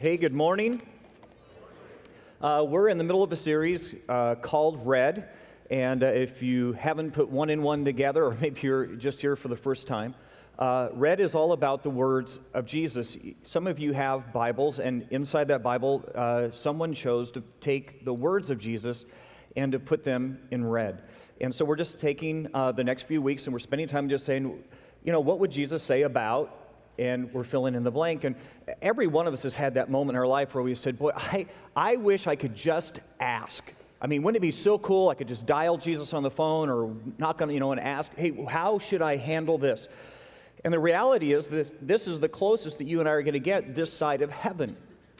Hey, good morning. Uh, we're in the middle of a series uh, called Red. And uh, if you haven't put one and one together, or maybe you're just here for the first time, uh, Red is all about the words of Jesus. Some of you have Bibles, and inside that Bible, uh, someone chose to take the words of Jesus and to put them in red. And so we're just taking uh, the next few weeks and we're spending time just saying, you know, what would Jesus say about and we're filling in the blank. And every one of us has had that moment in our life where we said, Boy, I, I wish I could just ask. I mean, wouldn't it be so cool? I could just dial Jesus on the phone or knock on, you know, and ask, Hey, how should I handle this? And the reality is that this is the closest that you and I are going to get this side of heaven,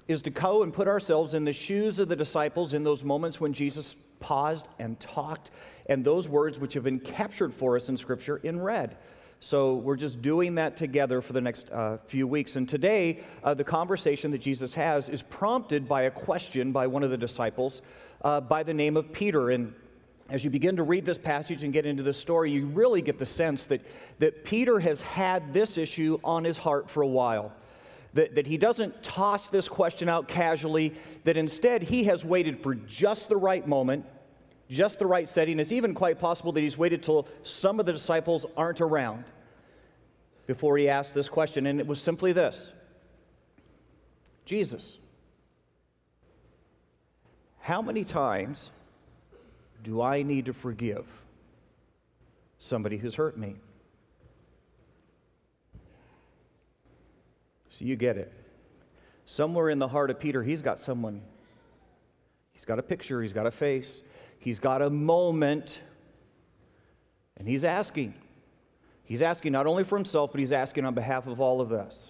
is to go and put ourselves in the shoes of the disciples in those moments when Jesus paused and talked, and those words which have been captured for us in Scripture in red. So we're just doing that together for the next uh, few weeks. And today, uh, the conversation that Jesus has is prompted by a question by one of the disciples uh, by the name of Peter. And as you begin to read this passage and get into the story, you really get the sense that, that Peter has had this issue on his heart for a while. That, that he doesn't toss this question out casually, that instead he has waited for just the right moment just the right setting. It's even quite possible that he's waited till some of the disciples aren't around before he asked this question. And it was simply this Jesus, how many times do I need to forgive somebody who's hurt me? So you get it. Somewhere in the heart of Peter, he's got someone. He's got a picture, he's got a face. He's got a moment, and he's asking. He's asking not only for himself, but he's asking on behalf of all of us.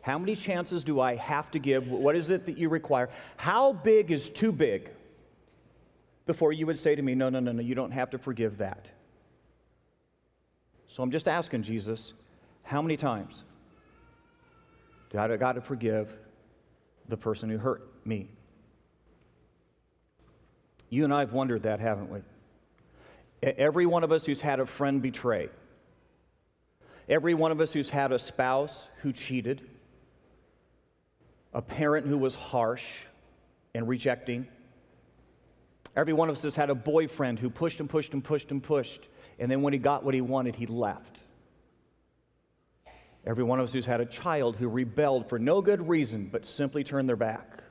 How many chances do I have to give? What is it that you require? How big is too big before you would say to me, No, no, no, no, you don't have to forgive that? So I'm just asking Jesus, how many times do I got to forgive the person who hurt me? You and I have wondered that, haven't we? Every one of us who's had a friend betray, every one of us who's had a spouse who cheated, a parent who was harsh and rejecting, every one of us has had a boyfriend who pushed and pushed and pushed and pushed, and then when he got what he wanted, he left. Every one of us who's had a child who rebelled for no good reason but simply turned their back.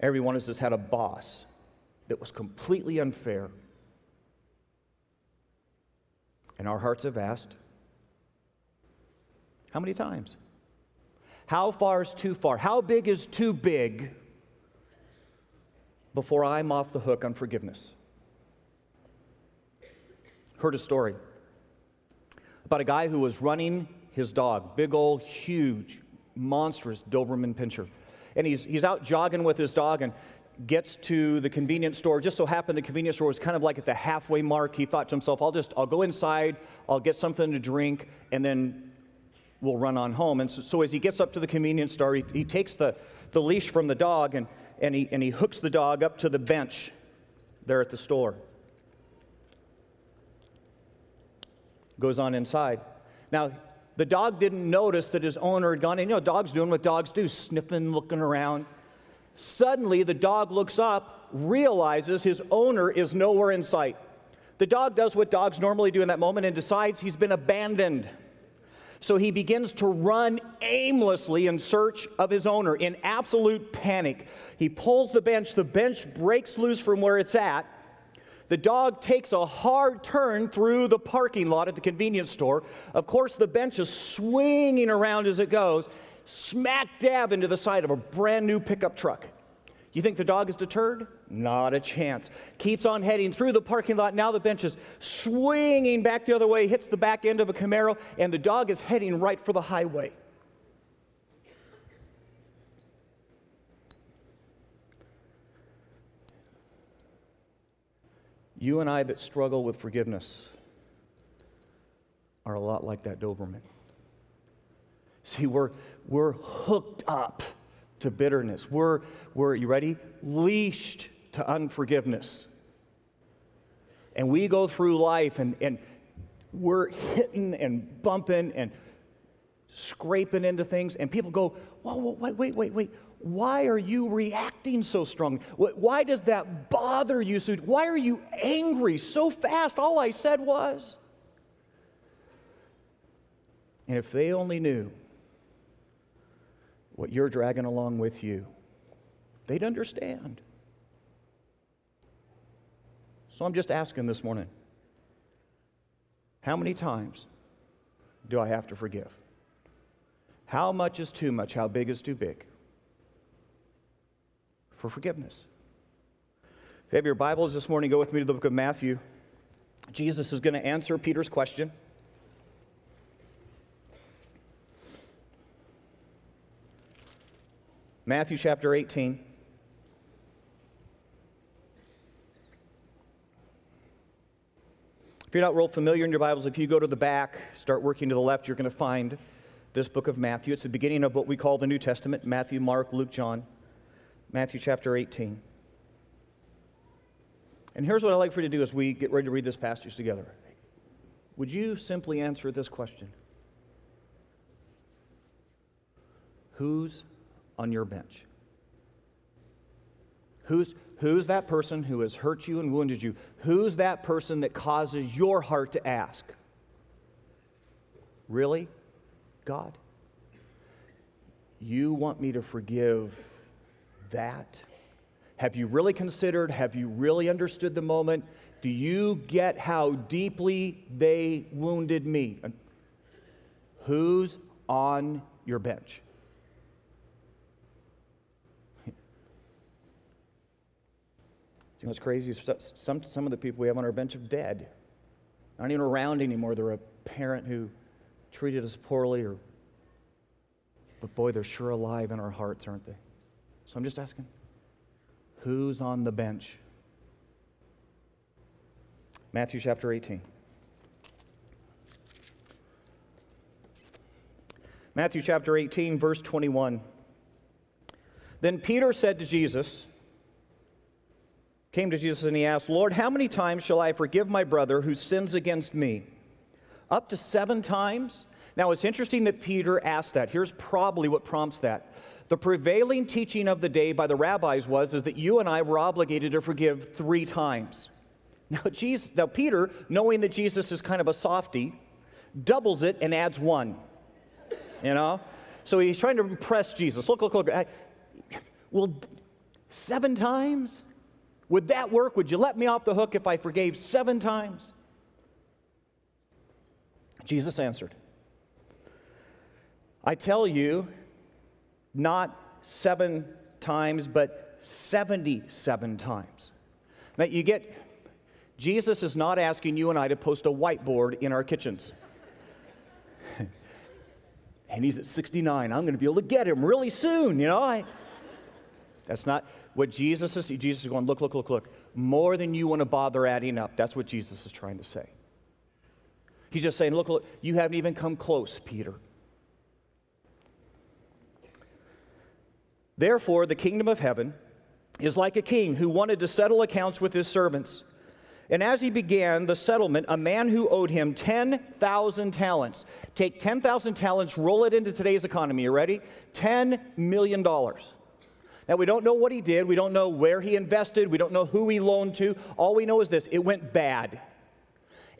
Every one of us has had a boss that was completely unfair. And our hearts have asked, how many times? How far is too far? How big is too big before I'm off the hook on forgiveness? Heard a story about a guy who was running his dog, big old, huge, monstrous Doberman Pinscher and he's, he's out jogging with his dog and gets to the convenience store. Just so happened the convenience store was kind of like at the halfway mark. He thought to himself, I'll just, I'll go inside, I'll get something to drink, and then we'll run on home. And so, so as he gets up to the convenience store, he, he takes the, the leash from the dog and, and, he, and he hooks the dog up to the bench there at the store. Goes on inside. Now, the dog didn't notice that his owner had gone in. You know, dogs doing what dogs do, sniffing, looking around. Suddenly, the dog looks up, realizes his owner is nowhere in sight. The dog does what dogs normally do in that moment and decides he's been abandoned. So he begins to run aimlessly in search of his owner in absolute panic. He pulls the bench, the bench breaks loose from where it's at the dog takes a hard turn through the parking lot at the convenience store. Of course, the bench is swinging around as it goes, smack dab into the side of a brand new pickup truck. You think the dog is deterred? Not a chance. Keeps on heading through the parking lot. Now the bench is swinging back the other way, hits the back end of a Camaro, and the dog is heading right for the highway. You and I that struggle with forgiveness are a lot like that Doberman. See, we're, we're hooked up to bitterness. We're, we're, you ready? Leashed to unforgiveness. And we go through life and, and we're hitting and bumping and scraping into things, and people go, whoa, whoa, wait, wait, wait, wait. Why are you reacting so strongly? Why does that bother you so? Why are you angry so fast? All I said was. And if they only knew what you're dragging along with you, they'd understand. So I'm just asking this morning how many times do I have to forgive? How much is too much? How big is too big? For forgiveness. If you have your Bibles this morning, go with me to the book of Matthew. Jesus is going to answer Peter's question. Matthew chapter 18. If you're not real familiar in your Bibles, if you go to the back, start working to the left, you're going to find this book of Matthew. It's the beginning of what we call the New Testament Matthew, Mark, Luke, John. Matthew chapter 18. And here's what I'd like for you to do as we get ready to read this passage together. Would you simply answer this question? Who's on your bench? Who's, who's that person who has hurt you and wounded you? Who's that person that causes your heart to ask? Really? God? You want me to forgive that? Have you really considered? Have you really understood the moment? Do you get how deeply they wounded me? Who's on your bench? you know what's crazy? Some, some of the people we have on our bench are dead. Aren't even around anymore. They're a parent who treated us poorly, or, but boy, they're sure alive in our hearts, aren't they? So I'm just asking who's on the bench? Matthew chapter 18. Matthew chapter 18, verse 21. Then Peter said to Jesus, came to Jesus and he asked, Lord, how many times shall I forgive my brother who sins against me? Up to seven times? Now, it's interesting that Peter asked that. Here's probably what prompts that. The prevailing teaching of the day by the rabbis was is that you and I were obligated to forgive three times. Now, Jesus, now Peter, knowing that Jesus is kind of a softy, doubles it and adds one. You know? So he's trying to impress Jesus. Look, look, look. I, well, seven times? Would that work? Would you let me off the hook if I forgave seven times? Jesus answered, I tell you, not seven times, but 77 times. Now, you get, Jesus is not asking you and I to post a whiteboard in our kitchens. and he's at 69. I'm going to be able to get him really soon, you know? I, that's not what Jesus is. Jesus is going, look, look, look, look. More than you want to bother adding up. That's what Jesus is trying to say. He's just saying, look, look, you haven't even come close, Peter. Therefore, the kingdom of heaven is like a king who wanted to settle accounts with his servants. And as he began the settlement, a man who owed him 10,000 talents. Take 10,000 talents, roll it into today's economy. You ready? $10 million. Now, we don't know what he did. We don't know where he invested. We don't know who he loaned to. All we know is this it went bad.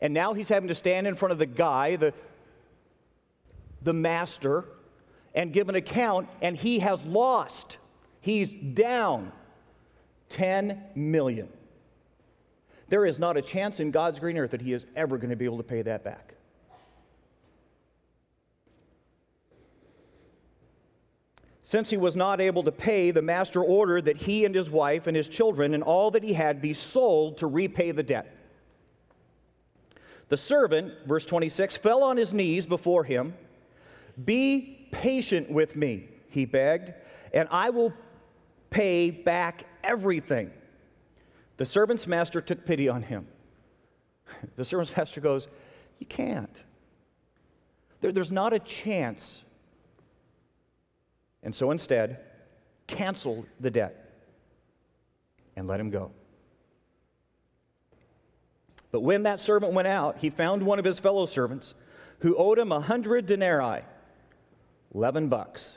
And now he's having to stand in front of the guy, the, the master, and give an account, and he has lost. He's down 10 million. There is not a chance in God's green earth that he is ever going to be able to pay that back. Since he was not able to pay, the master ordered that he and his wife and his children and all that he had be sold to repay the debt. The servant, verse 26, fell on his knees before him. Be patient with me, he begged, and I will pay back everything. The servant's master took pity on him. The servant's master goes, You can't. There, there's not a chance and so instead, canceled the debt and let him go. But when that servant went out, he found one of his fellow servants who owed him a hundred denarii. 11 bucks.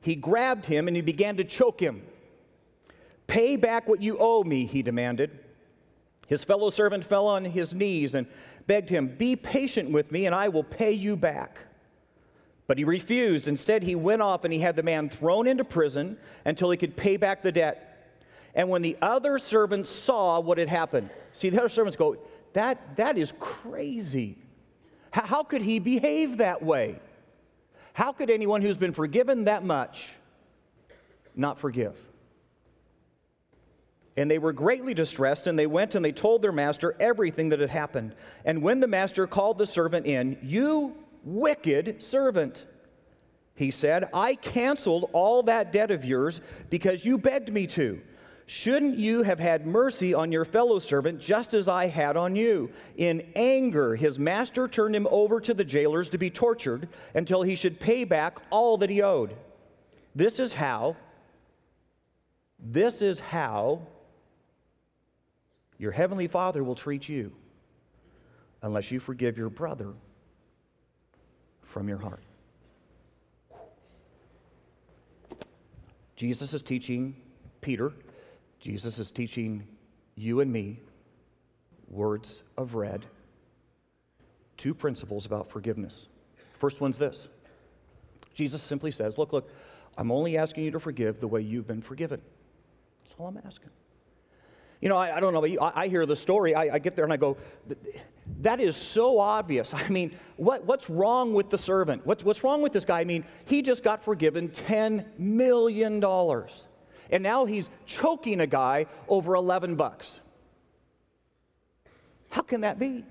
He grabbed him and he began to choke him. Pay back what you owe me, he demanded. His fellow servant fell on his knees and begged him, Be patient with me, and I will pay you back. But he refused. Instead, he went off and he had the man thrown into prison until he could pay back the debt. And when the other servants saw what had happened, see, the other servants go, That, that is crazy. How, could he behave that way? How could anyone who's been forgiven that much not forgive? And they were greatly distressed, and they went and they told their master everything that had happened. And when the master called the servant in, You wicked servant, he said, I canceled all that debt of yours because you begged me to. Shouldn't you have had mercy on your fellow servant just as I had on you? In anger, his master turned him over to the jailers to be tortured until he should pay back all that he owed. This is how, this is how your heavenly Father will treat you unless you forgive your brother from your heart. Jesus is teaching Peter, Jesus is teaching you and me words of red, two principles about forgiveness. First one's this Jesus simply says, Look, look, I'm only asking you to forgive the way you've been forgiven. That's all I'm asking. You know, I, I don't know, but I, I hear the story, I, I, get there and I go, that is so obvious. I mean, what, what's wrong with the servant? What's, what's wrong with this guy? I mean, he just got forgiven $10 million. And now he's choking a guy over 11 bucks. How can that be?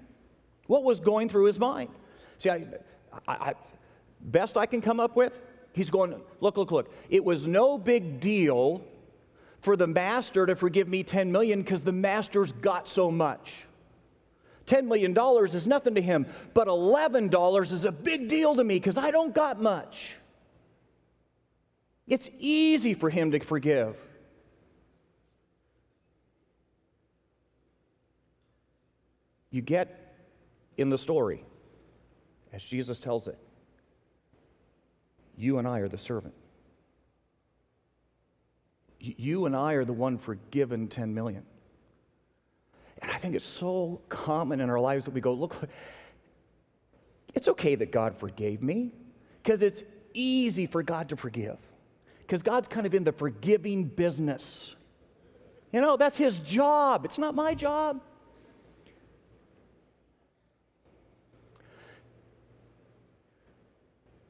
What was going through his mind? See, I, I, best I can come up with, he's going, look, look, look. It was no big deal for the master to forgive me 10 million because the master's got so much. $10 million is nothing to him, but $11 is a big deal to me because I don't got much. It's easy for him to forgive. You get in the story, as Jesus tells it, you and I are the servant. You and I are the one forgiven 10 million. And I think it's so common in our lives that we go, look, it's okay that God forgave me because it's easy for God to forgive because God's kind of in the forgiving business. You know, that's His job, it's not my job.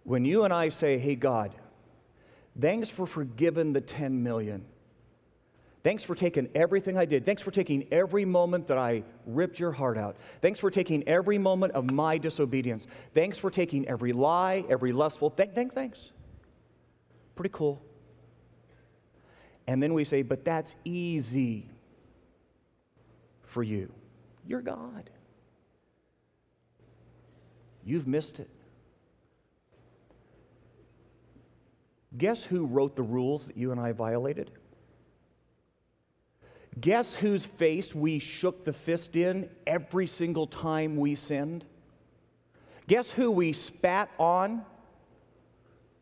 When you and I say, hey, God, thanks for forgiving the 10 million. Thanks for taking everything I did. Thanks for taking every moment that I ripped your heart out. Thanks for taking every moment of my disobedience. Thanks for taking every lie, every lustful. Thank, thank, thanks. Pretty cool. And then we say, but that's easy for you. You're God. You've missed it. Guess who wrote the rules that you and I violated? Guess whose face we shook the fist in every single time we sinned? Guess who we spat on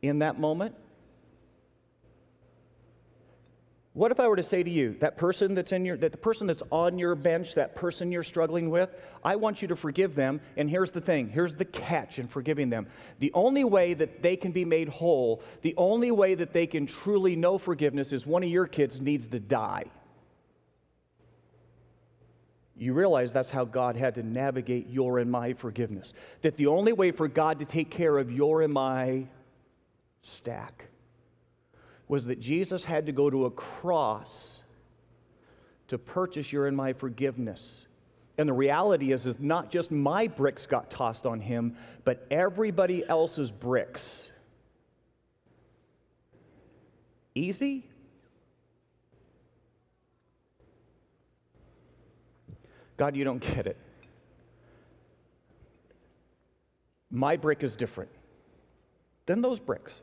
in that moment? What if I were to say to you, that person that's in your, that the person that's on your bench, that person you're struggling with, I want you to forgive them. And here's the thing here's the catch in forgiving them. The only way that they can be made whole, the only way that they can truly know forgiveness is one of your kids needs to die you realize that's how God had to navigate your and my forgiveness. That the only way for God to take care of your and my stack was that Jesus had to go to a cross to purchase your and my forgiveness. And the reality is, is not just my bricks got tossed on him, but everybody else's bricks. Easy? God, you don't get it. My brick is different than those bricks.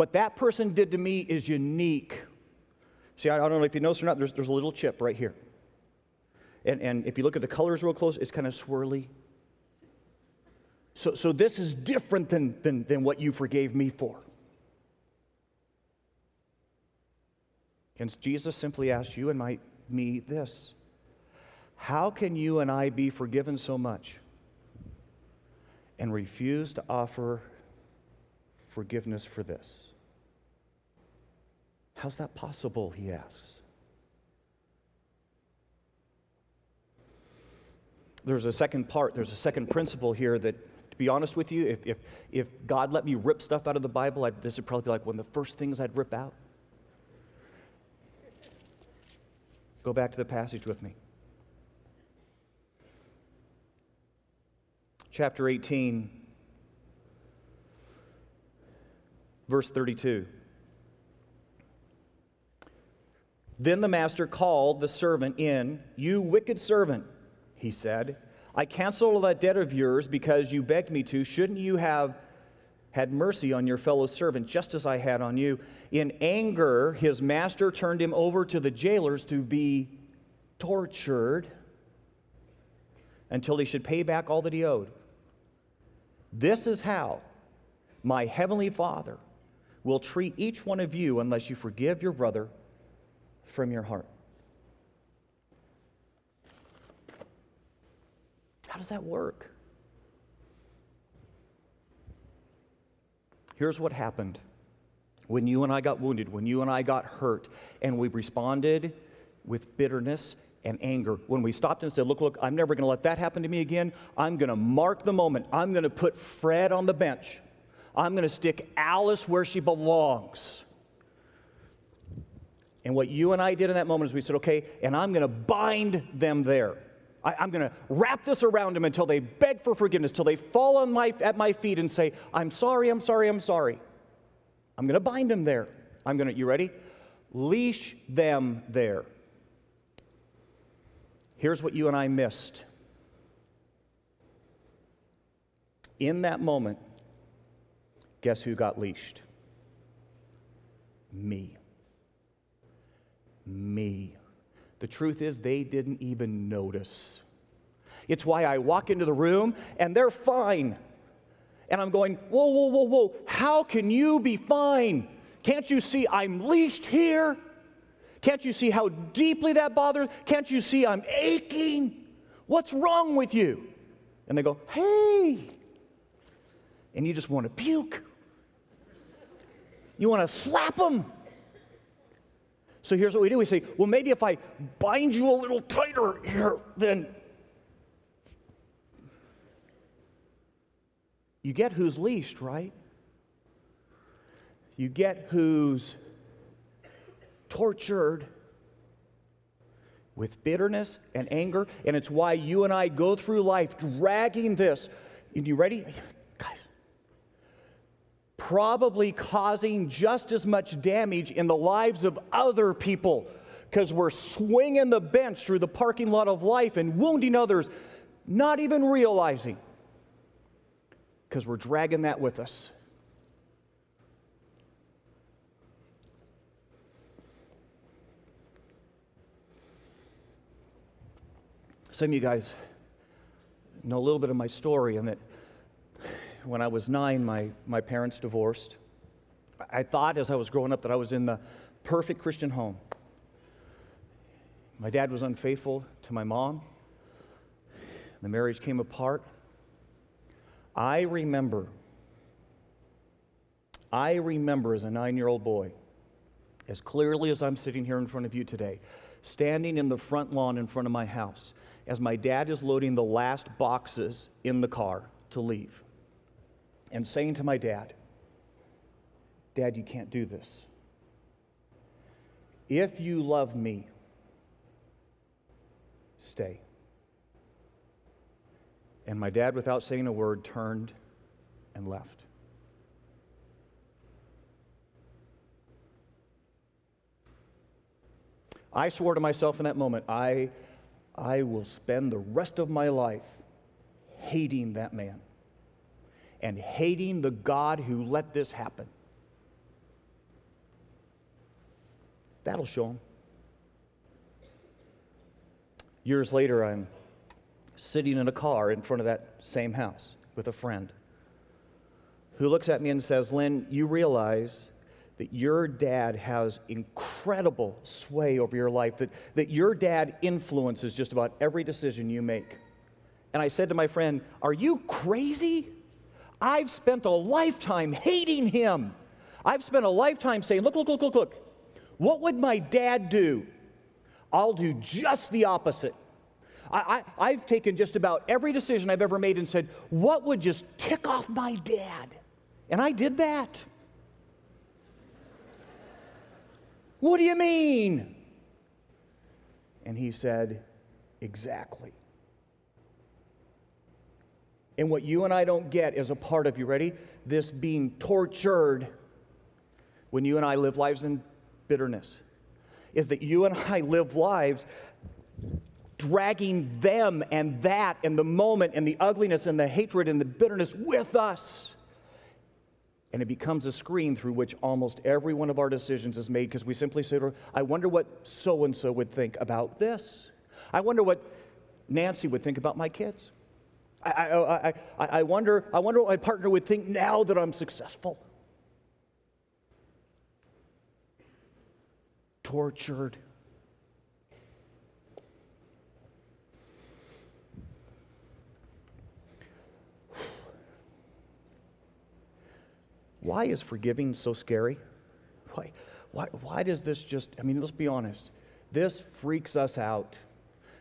What that person did to me is unique. See, I don't know if you notice or not, there's, there's a little chip right here. And, and if you look at the colors real close, it's kind of swirly. So, so this is different than, than, than what you forgave me for. And Jesus simply asked you and my, me this How can you and I be forgiven so much and refuse to offer forgiveness for this? How's that possible? He asks. There's a second part, there's a second principle here that, to be honest with you, if, if, if God let me rip stuff out of the Bible, I'd, this would probably be like one of the first things I'd rip out. Go back to the passage with me. Chapter 18, verse 32. Then the master called the servant in. You wicked servant, he said, I cancel all that debt of yours because you begged me to. Shouldn't you have had mercy on your fellow servant, just as I had on you. In anger, his master turned him over to the jailers to be tortured until he should pay back all that he owed. This is how my heavenly Father will treat each one of you unless you forgive your brother from your heart. How does that work? Here's what happened when you and I got wounded, when you and I got hurt, and we responded with bitterness and anger. When we stopped and said, Look, look, I'm never going to let that happen to me again. I'm going to mark the moment. I'm going to put Fred on the bench. I'm going to stick Alice where she belongs. And what you and I did in that moment is we said, Okay, and I'm going to bind them there. I, am going to wrap this around them until they beg for forgiveness, till they fall on my, at my feet and say, I'm sorry, I'm sorry, I'm sorry. I'm going to bind them there. I'm going to, you ready? Leash them there. Here's what you and I missed. In that moment, guess who got leashed? Me. Me. The truth is, they didn't even notice. It's why I walk into the room and they're fine. And I'm going, whoa, whoa, whoa, whoa, how can you be fine? Can't you see I'm leashed here? Can't you see how deeply that bothers? Can't you see I'm aching? What's wrong with you? And they go, hey. And you just want to puke. You want to slap them. So here's what we do we say, well, maybe if I bind you a little tighter here, then. You get who's leashed, right? You get who's tortured with bitterness and anger. And it's why you and I go through life dragging this. Are you ready? Guys, probably causing just as much damage in the lives of other people because we're swinging the bench through the parking lot of life and wounding others, not even realizing because we're dragging that with us. Some of you guys know a little bit of my story, and that when I was nine, my, my parents divorced. I thought as I was growing up that I was in the perfect Christian home. My dad was unfaithful to my mom. The marriage came apart. I remember, I remember as a nine year old boy, as clearly as I'm sitting here in front of you today, standing in the front lawn in front of my house as my dad is loading the last boxes in the car to leave and saying to my dad, Dad, you can't do this. If you love me, stay. And my dad, without saying a word, turned and left. I swore to myself in that moment, I, I will spend the rest of my life hating that man and hating the God who let this happen. That'll show him. Years later, I'm sitting in a car in front of that same house with a friend who looks at me and says, Lynn, you realize that your dad has incredible sway over your life, that, that your dad influences just about every decision you make. And I said to my friend, Are you crazy? I've spent a lifetime hating him. I've spent a lifetime saying, Look, look, look, look, look. What would my dad do? I'll do just the opposite. I, have taken just about every decision I've ever made and said, What would just tick off my dad? And I did that. What do you mean? And he said, Exactly. And what you and I don't get is a part of, you ready? This being tortured when you and I live lives in bitterness is that you and I live lives dragging them and that and the moment and the ugliness and the hatred and the bitterness with us. And it becomes a screen through which almost every one of our decisions is made because we simply say, I wonder what so and so would think about this. I wonder what Nancy would think about my kids. I, oh, I, I, I, wonder, I wonder what my partner would think now that I'm successful. Tortured. Why is forgiving so scary? Why, why, why does this just, I mean, let's be honest. This freaks us out.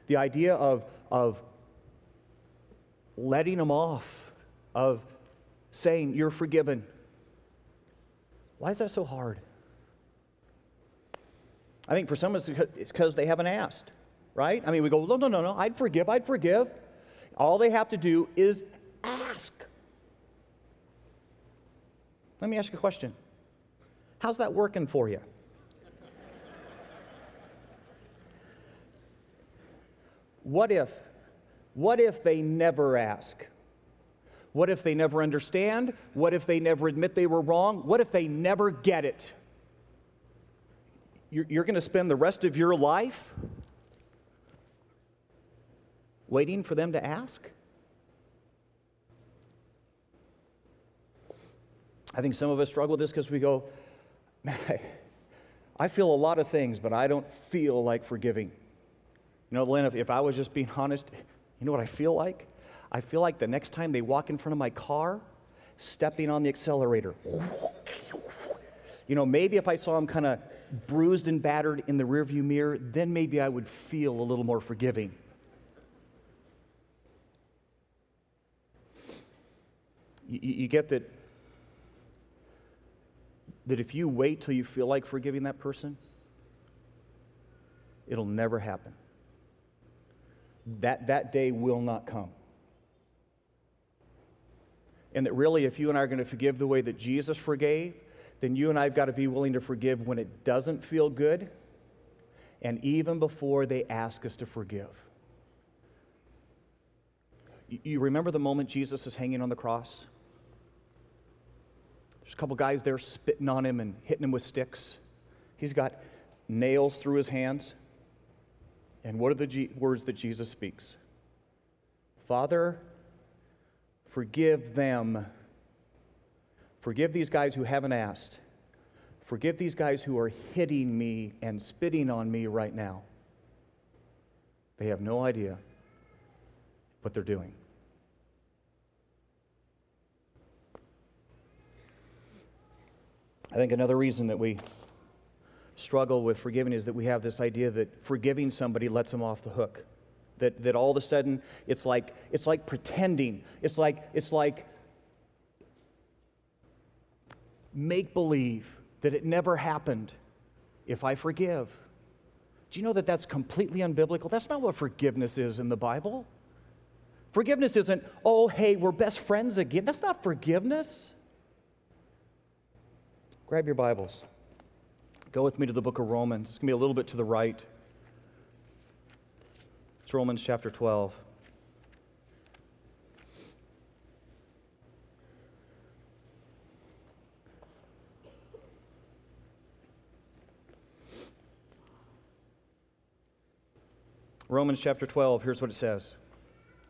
The idea of, of letting them off, of saying, You're forgiven. Why is that so hard? I think for some of us, it's because they haven't asked, right? I mean, we go, No, no, no, no, I'd forgive, I'd forgive. All they have to do is ask. Let me ask you a question How's that working for you? What if what if they never ask? What if they never understand? What if they never admit they were wrong? What if they never get it? You're, you're going to spend the rest of your life waiting for them to ask? I think some of us struggle with this because we go, man, I, I feel a lot of things, but I don't feel like forgiving. You know, Lynn, if, if I was just being honest, you know what I feel like? I feel like the next time they walk in front of my car, stepping on the accelerator. You know, maybe if I saw them kind of bruised and battered in the rearview mirror, then maybe I would feel a little more forgiving. You, you get that, that if you wait till you feel like forgiving that person, it'll never happen that that day will not come. And that really, if you and I are going to forgive the way that Jesus forgave, then you and I have got to be willing to forgive when it doesn't feel good and even before they ask us to forgive. You remember the moment Jesus is hanging on the cross? There's a couple guys there spitting on him and hitting him with sticks. He's got nails through his hands. And what are the G- words that Jesus speaks? Father, forgive them. Forgive these guys who haven't asked. Forgive these guys who are hitting me and spitting on me right now. They have no idea what they're doing. I think another reason that we struggle with forgiving is that we have this idea that forgiving somebody lets them off the hook. That, that all of a sudden it's like, it's like pretending. It's like, it's like make believe that it never happened if I forgive. Do you know that that's completely unbiblical? That's not what forgiveness is in the Bible. Forgiveness isn't, oh, hey, we're best friends again. That's not forgiveness. Grab your Bibles. Go with me to the book of Romans. It's going to be a little bit to the right. It's Romans chapter 12. Romans chapter 12, here's what it says.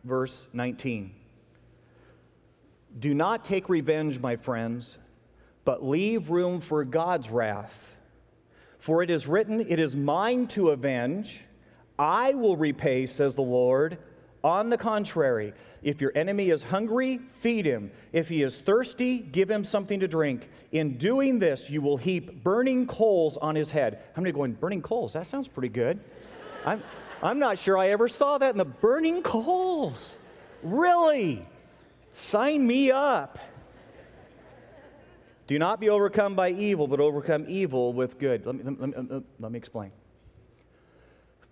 Verse 19. Do not take revenge, my friends, but leave room for God's wrath. For it is written, It is mine to avenge. I will repay, says the Lord. On the contrary, if your enemy is hungry, feed him. If he is thirsty, give him something to drink. In doing this, you will heap burning coals on his head. How many going, burning coals? That sounds pretty good. I'm, I'm not sure I ever saw that in the burning coals. Really? Sign me up. Do not be overcome by evil, but overcome evil with good. Let me, let me, let me explain.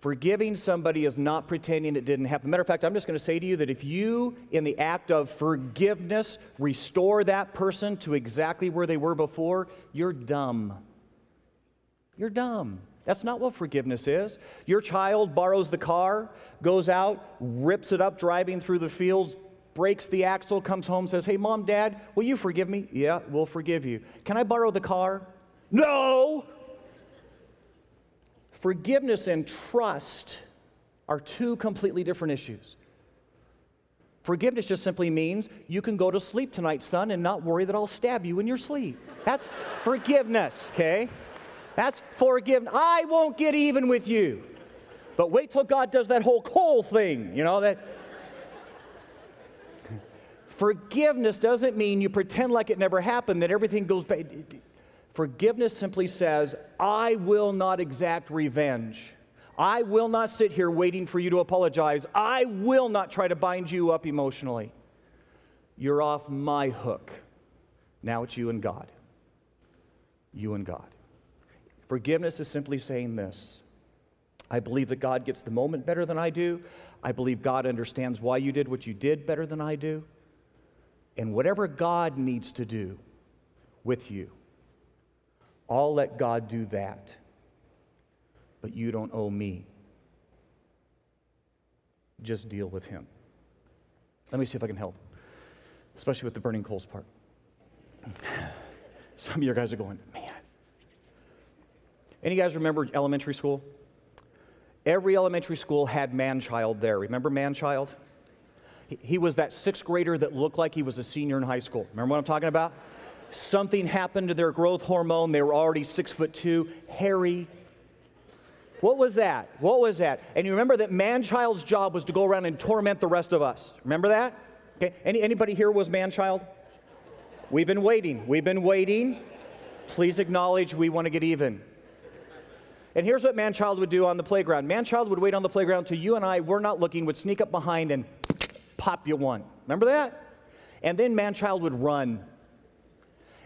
Forgiving somebody is not pretending it didn't happen. Matter of fact, I'm just going to say to you that if you, in the act of forgiveness, restore that person to exactly where they were before, you're dumb. You're dumb. That's not what forgiveness is. Your child borrows the car, goes out, rips it up driving through the fields, breaks the axle, comes home, says, Hey, mom, dad, will you forgive me? Yeah, we'll forgive you. Can I borrow the car? No! Forgiveness and trust are two completely different issues. Forgiveness just simply means you can go to sleep tonight, son, and not worry that I'll stab you in your sleep. That's forgiveness, okay? That's forgiveness. I won't get even with you. But wait till God does that whole coal thing, you know, that. Forgiveness doesn't mean you pretend like it never happened, that everything goes back. Forgiveness simply says, I will not exact revenge. I will not sit here waiting for you to apologize. I will not try to bind you up emotionally. You're off my hook. Now it's you and God. You and God. Forgiveness is simply saying this I believe that God gets the moment better than I do. I believe God understands why you did what you did better than I do. And whatever God needs to do with you, I'll let God do that, but you don't owe me. Just deal with Him. Let me see if I can help, especially with the burning coals part. Some of you guys are going, man. Any guys remember elementary school? Every elementary school had man child there. Remember man child? He was that sixth grader that looked like he was a senior in high school. Remember what I'm talking about? Something happened to their growth hormone. They were already six foot two, hairy. What was that? What was that? And you remember that man child's job was to go around and torment the rest of us. Remember that? Okay. Any, anybody here was man child? We've been waiting. We've been waiting. Please acknowledge we want to get even. And here's what man child would do on the playground. Man child would wait on the playground till you and I were not looking, would sneak up behind and pop you one. Remember that? And then Manchild would run.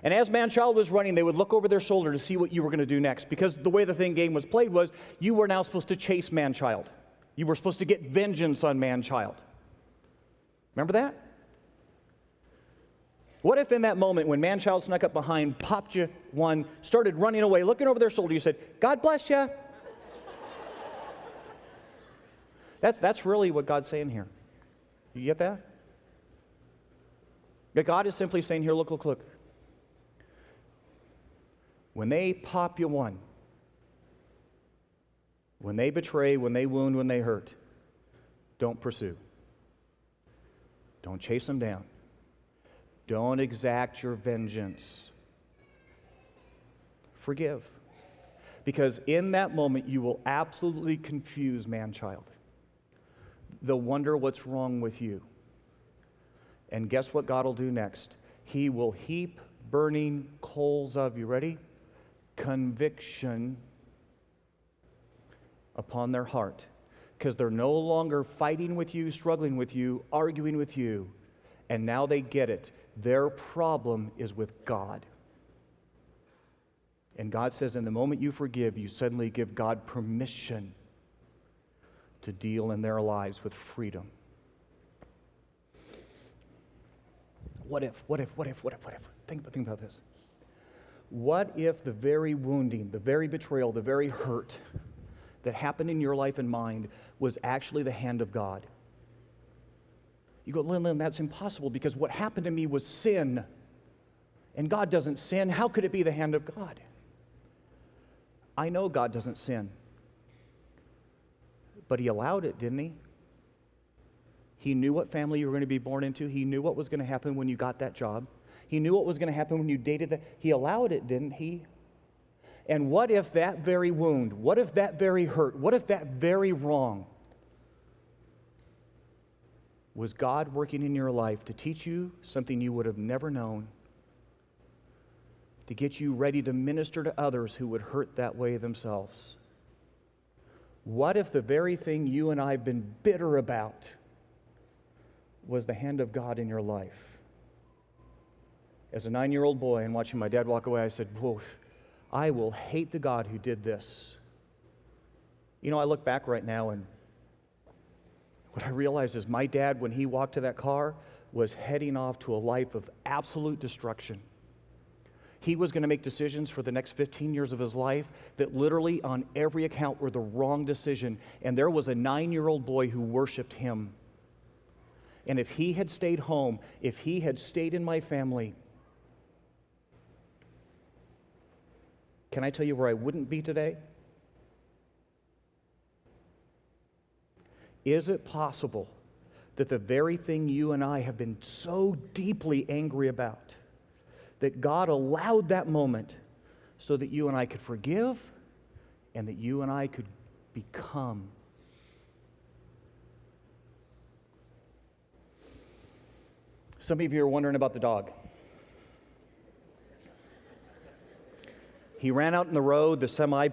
And as man-child was running, they would look over their shoulder to see what you were going to do next. Because the way the thing game was played was you were now supposed to chase man-child. You were supposed to get vengeance on man-child. Remember that? What if in that moment when man-child snuck up behind, popped you one, started running away, looking over their shoulder, you said, God bless you. that's, that's really what God's saying here. You get that? That God is simply saying here, look, look, look. When they pop you one, when they betray, when they wound, when they hurt, don't pursue. Don't chase them down. Don't exact your vengeance. Forgive. Because in that moment, you will absolutely confuse man child. They'll wonder what's wrong with you. And guess what God will do next? He will heap burning coals of you. Ready? conviction upon their heart because they're no longer fighting with you, struggling with you, arguing with you. And now they get it. Their problem is with God. And God says, in the moment you forgive, you suddenly give God permission to deal in their lives with freedom. What if, what if, what if, what if, what if? Think, think about this. What if the very wounding, the very betrayal, the very hurt that happened in your life and mind was actually the hand of God? You go, Lynn, Lynn, that's impossible because what happened to me was sin. And God doesn't sin. How could it be the hand of God? I know God doesn't sin. But He allowed it, didn't He? He knew what family you were going to be born into. He knew what was going to happen when you got that job. He knew what was going to happen when you dated that. He allowed it, didn't he? And what if that very wound, what if that very hurt, what if that very wrong was God working in your life to teach you something you would have never known, to get you ready to minister to others who would hurt that way themselves? What if the very thing you and I have been bitter about? was the hand of God in your life. As a nine year old boy and watching my dad walk away, I said, Whoa, I will hate the God who did this. You know, I look back right now and what I realize is my dad, when he walked to that car, was heading off to a life of absolute destruction. He was going to make decisions for the next 15 years of his life that literally, on every account, were the wrong decision. And there was a nine year old boy who worshiped him. And if he had stayed home, if he had stayed in my family, can I tell you where I wouldn't be today? Is it possible that the very thing you and I have been so deeply angry about, that God allowed that moment so that you and I could forgive and that you and I could become Some of you are wondering about the dog. He ran out in the road, the semi.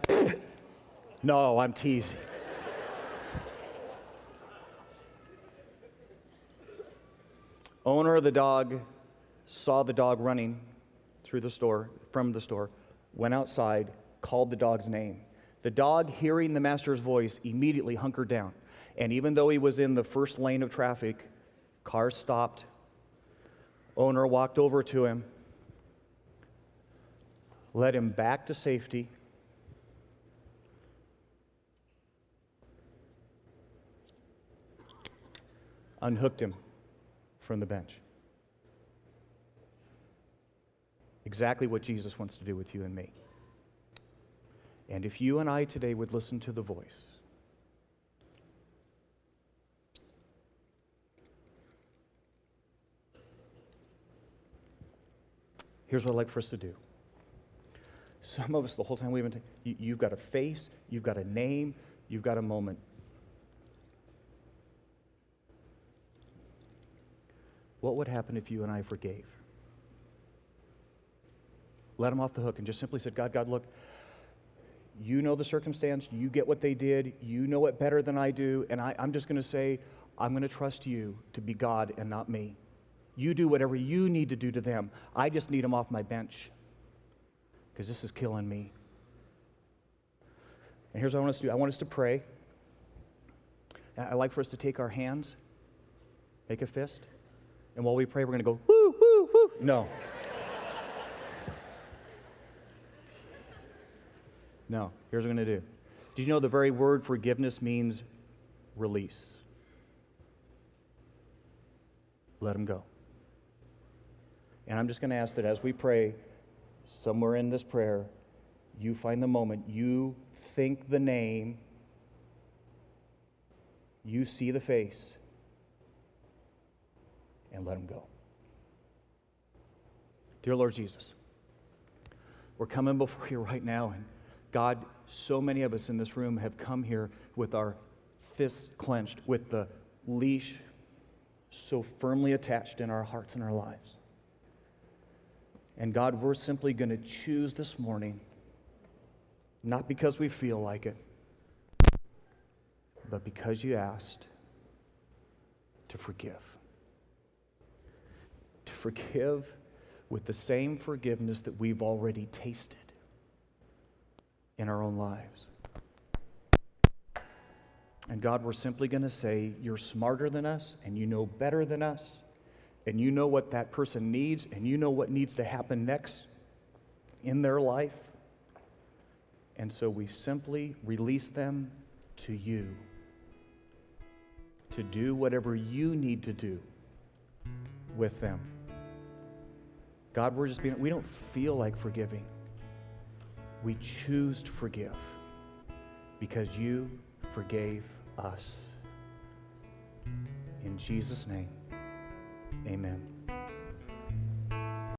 no, I'm teasing. Owner of the dog saw the dog running through the store, from the store, went outside, called the dog's name. The dog, hearing the master's voice, immediately hunkered down. And even though he was in the first lane of traffic, cars stopped, owner walked over to him, led him back to safety. Unhooked him from the bench. Exactly what Jesus wants to do with you and me. And if you and I today would listen to the voice, Here's what I'd like for us to do. Some of us, the whole time we've been, t- you, you've got a face, you've got a name, you've got a moment. What would happen if you and I forgave? Let them off the hook and just simply said, God, God, look, you know the circumstance, you get what they did, you know it better than I do, and I, I'm just going to say, I'm going to trust you to be God and not me. You do whatever you need to do to them. I just need them off my bench because this is killing me. And here's what I want us to do I want us to pray. I'd like for us to take our hands, make a fist, and while we pray, we're going to go, woo, woo, woo. No. No. Here's what I'm going to do. Did you know the very word forgiveness means release? Let them go. And I'm just going to ask that as we pray, somewhere in this prayer, you find the moment, you think the name, you see the face, and let him go. Dear Lord Jesus, we're coming before you right now, and God, so many of us in this room have come here with our fists clenched, with the leash so firmly attached in our hearts and our lives. And God, we're simply going to choose this morning, not because we feel like it, but because you asked to forgive. To forgive with the same forgiveness that we've already tasted in our own lives. And God, we're simply going to say, You're smarter than us, and you know better than us and you know what that person needs, and you know what needs to happen next in their life. And so we simply release them to you to do whatever you need to do with them. God, we're just being, we don't feel like forgiving. We choose to forgive because you forgave us. In Jesus' name, amen.